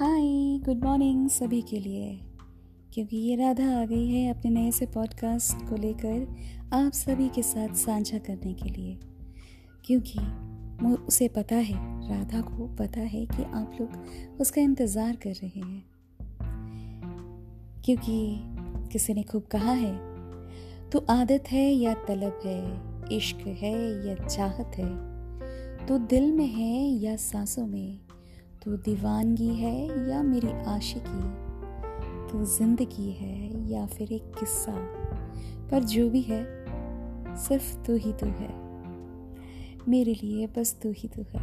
Hi good morning सभी के लिए। क्योंकि ये राधा आ गई है अपने नए से पॉडकास्ट को लेकर आप सभी के साथ साझा करने के लिए। क्योंकि उसे पता है, राधा को पता है कि आप लोग उसका इंतज़ार कर रहे हैं। क्योंकि किसी ने खूब कहा है तो आदत है या तलब है, इश्क है या चाहत है तो दिल में है या सांसों में तो दीवानगी है या मेरी आशिकी? तो ज़िंदगी है या फिर एक किस्सा? पर जो भी है, सिर्फ़ तू ही तू है। मेरे लिए बस तू ही तू है।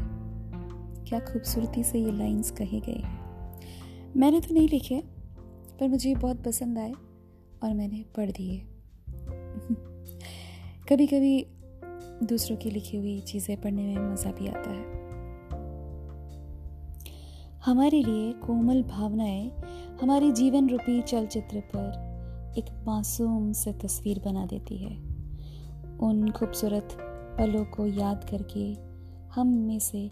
क्या खूबसूरती से ये लाइंस कहे गए हैं। मैंने तो नहीं लिखे, पर मुझे बहुत पसंद आए और मैंने पढ़ दिए। कभी कभी दूसरों की लिखी हुई चीज़ें पढ़ने में मज़ा भी आता है। हमारे लिए कोमल भावनाएँ हमारी जीवन रूपी चलचित्र पर एक मासूम से तस्वीर बना देती है। उन खूबसूरत पलों को याद करके हम में से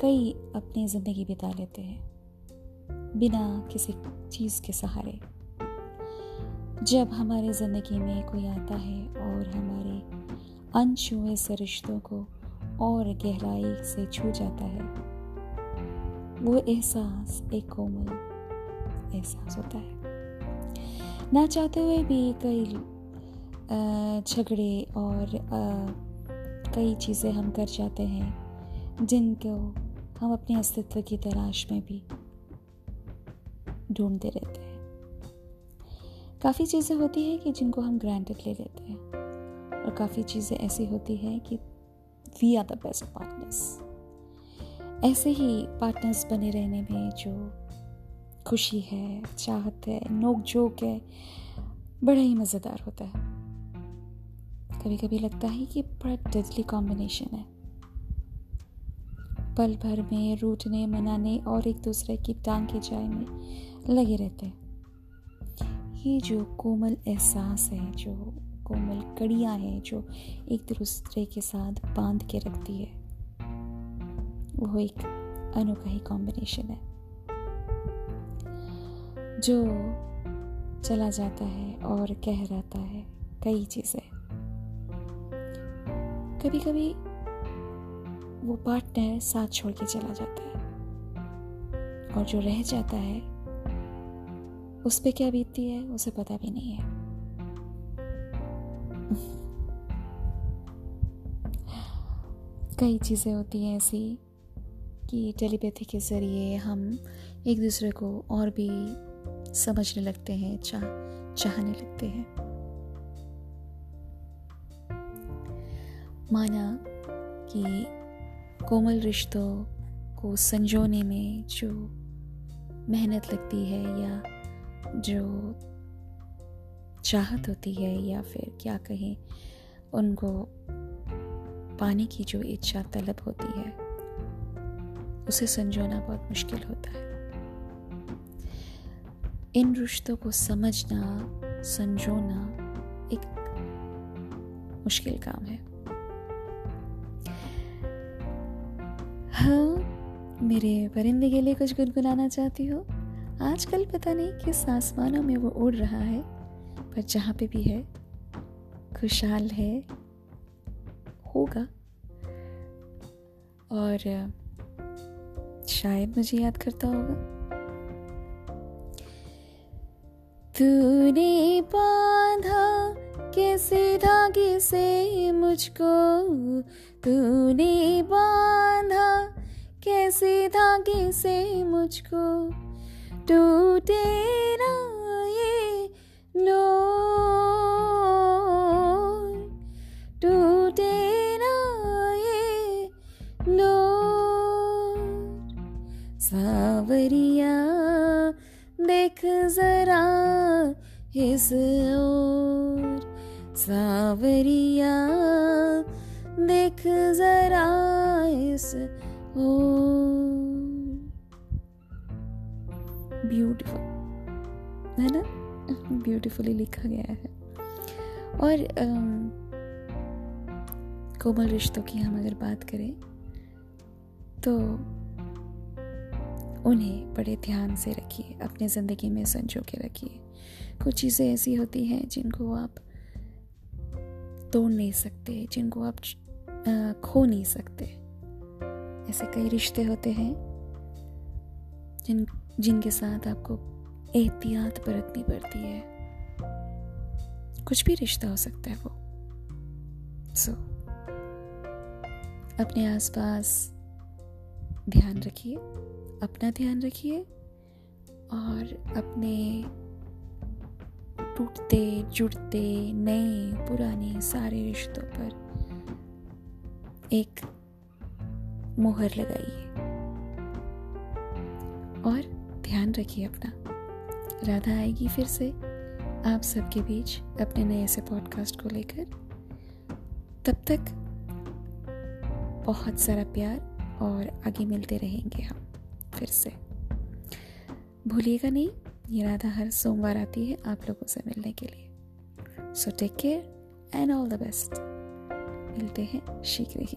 कई अपनी ज़िंदगी बिता लेते हैं, बिना किसी चीज़ के सहारे। जब हमारे ज़िंदगी में कोई आता है और हमारे अनछुए से रिश्तों को और गहराई से छू जाता है वो एहसास, एक कोमल एहसास होता है। ना चाहते हुए भी कई झगड़े और कई चीज़ें हम कर जाते हैं, जिनको हम अपने अस्तित्व की तलाश में भी ढूंढते रहते हैं। काफ़ी चीज़ें होती हैं कि जिनको हम ग्रांटेड ले लेते हैं, और काफ़ी चीज़ें ऐसी होती हैं कि we are the best partners ऐसे ही पार्टनर्स बने रहने में जो खुशी है, चाहत है नोक झोंक है, बड़ा ही मज़ेदार होता है। कभी कभी लगता है कि बड़ा डेडली कॉम्बिनेशन है। पल भर में रूटने मनाने और एक दूसरे की टांग के जाए में लगे रहते हैं। ये जो कोमल एहसास है, जो कोमल कड़ियाँ हैं, जो एक दूसरे के साथ बाँध के रखती है। वो एक अनोखा ही कॉम्बिनेशन है, जो चला जाता है और कह रहता है कई चीज़ें। कभी कभी वो पार्टनर साथ छोड़ के चला जाता है और जो रह जाता है, उस पर क्या बीतती है, उसे पता भी नहीं है। कई चीज़ें होती हैं ऐसी कि टेलीपैथी के ज़रिए हम एक दूसरे को और भी समझने लगते हैं चाह चाहने लगते हैं। माना कि कोमल रिश्तों को संजोने में जो मेहनत लगती है या जो चाहत होती है या फिर क्या कहें, उनको पाने की जो इच्छा तलब होती है। उसे संजोना बहुत मुश्किल होता है। इन रिश्तों को समझना संजोना एक मुश्किल काम है। हाँ मेरे परिंदे के लिए कुछ गुनगुनाना चाहती हो? आजकल पता नहीं किस आसमानों में वो उड़ रहा है, पर जहाँ पे भी है, खुशहाल है, होगा। और शायद मुझे याद करता होगा। तूने बांधा कैसे धागे से मुझको। तूने बांधा कैसे धागे से मुझको। टूटे सावरिया, देख जरा इस ओर। सावरिया, देख जरा इस ओर। ब्यूटिफुल है ना? ब्यूटिफुली लिखा गया है। और कोमल रिश्तों की हम अगर बात करें तो उन्हें बड़े ध्यान से रखिए अपने ज़िंदगी में संजो के रखिए। कुछ चीज़ें ऐसी होती हैं जिनको आप तोड़ नहीं सकते जिनको आप खो नहीं सकते। ऐसे कई रिश्ते होते हैं जिन जिनके साथ आपको एहतियात बरतनी पड़ती है। कुछ भी रिश्ता हो सकता है वो। सो so, अपने आसपास ध्यान रखिए, अपना ध्यान रखिए और अपने टूटते, जुड़ते नए, पुराने सारे रिश्तों पर एक मोहर लगाइए। और ध्यान रखिए अपना। राधा आएगी फिर से आप सबके बीच अपने नए से पॉडकास्ट को लेकर। तब तक बहुत सारा प्यार और आगे मिलते रहेंगे हम फिर से। भूलिएगा नहीं, ये राधा हर सोमवार आती है आप लोगों से मिलने के लिए। So take care and all the best मिलते हैं शीघ्र ही।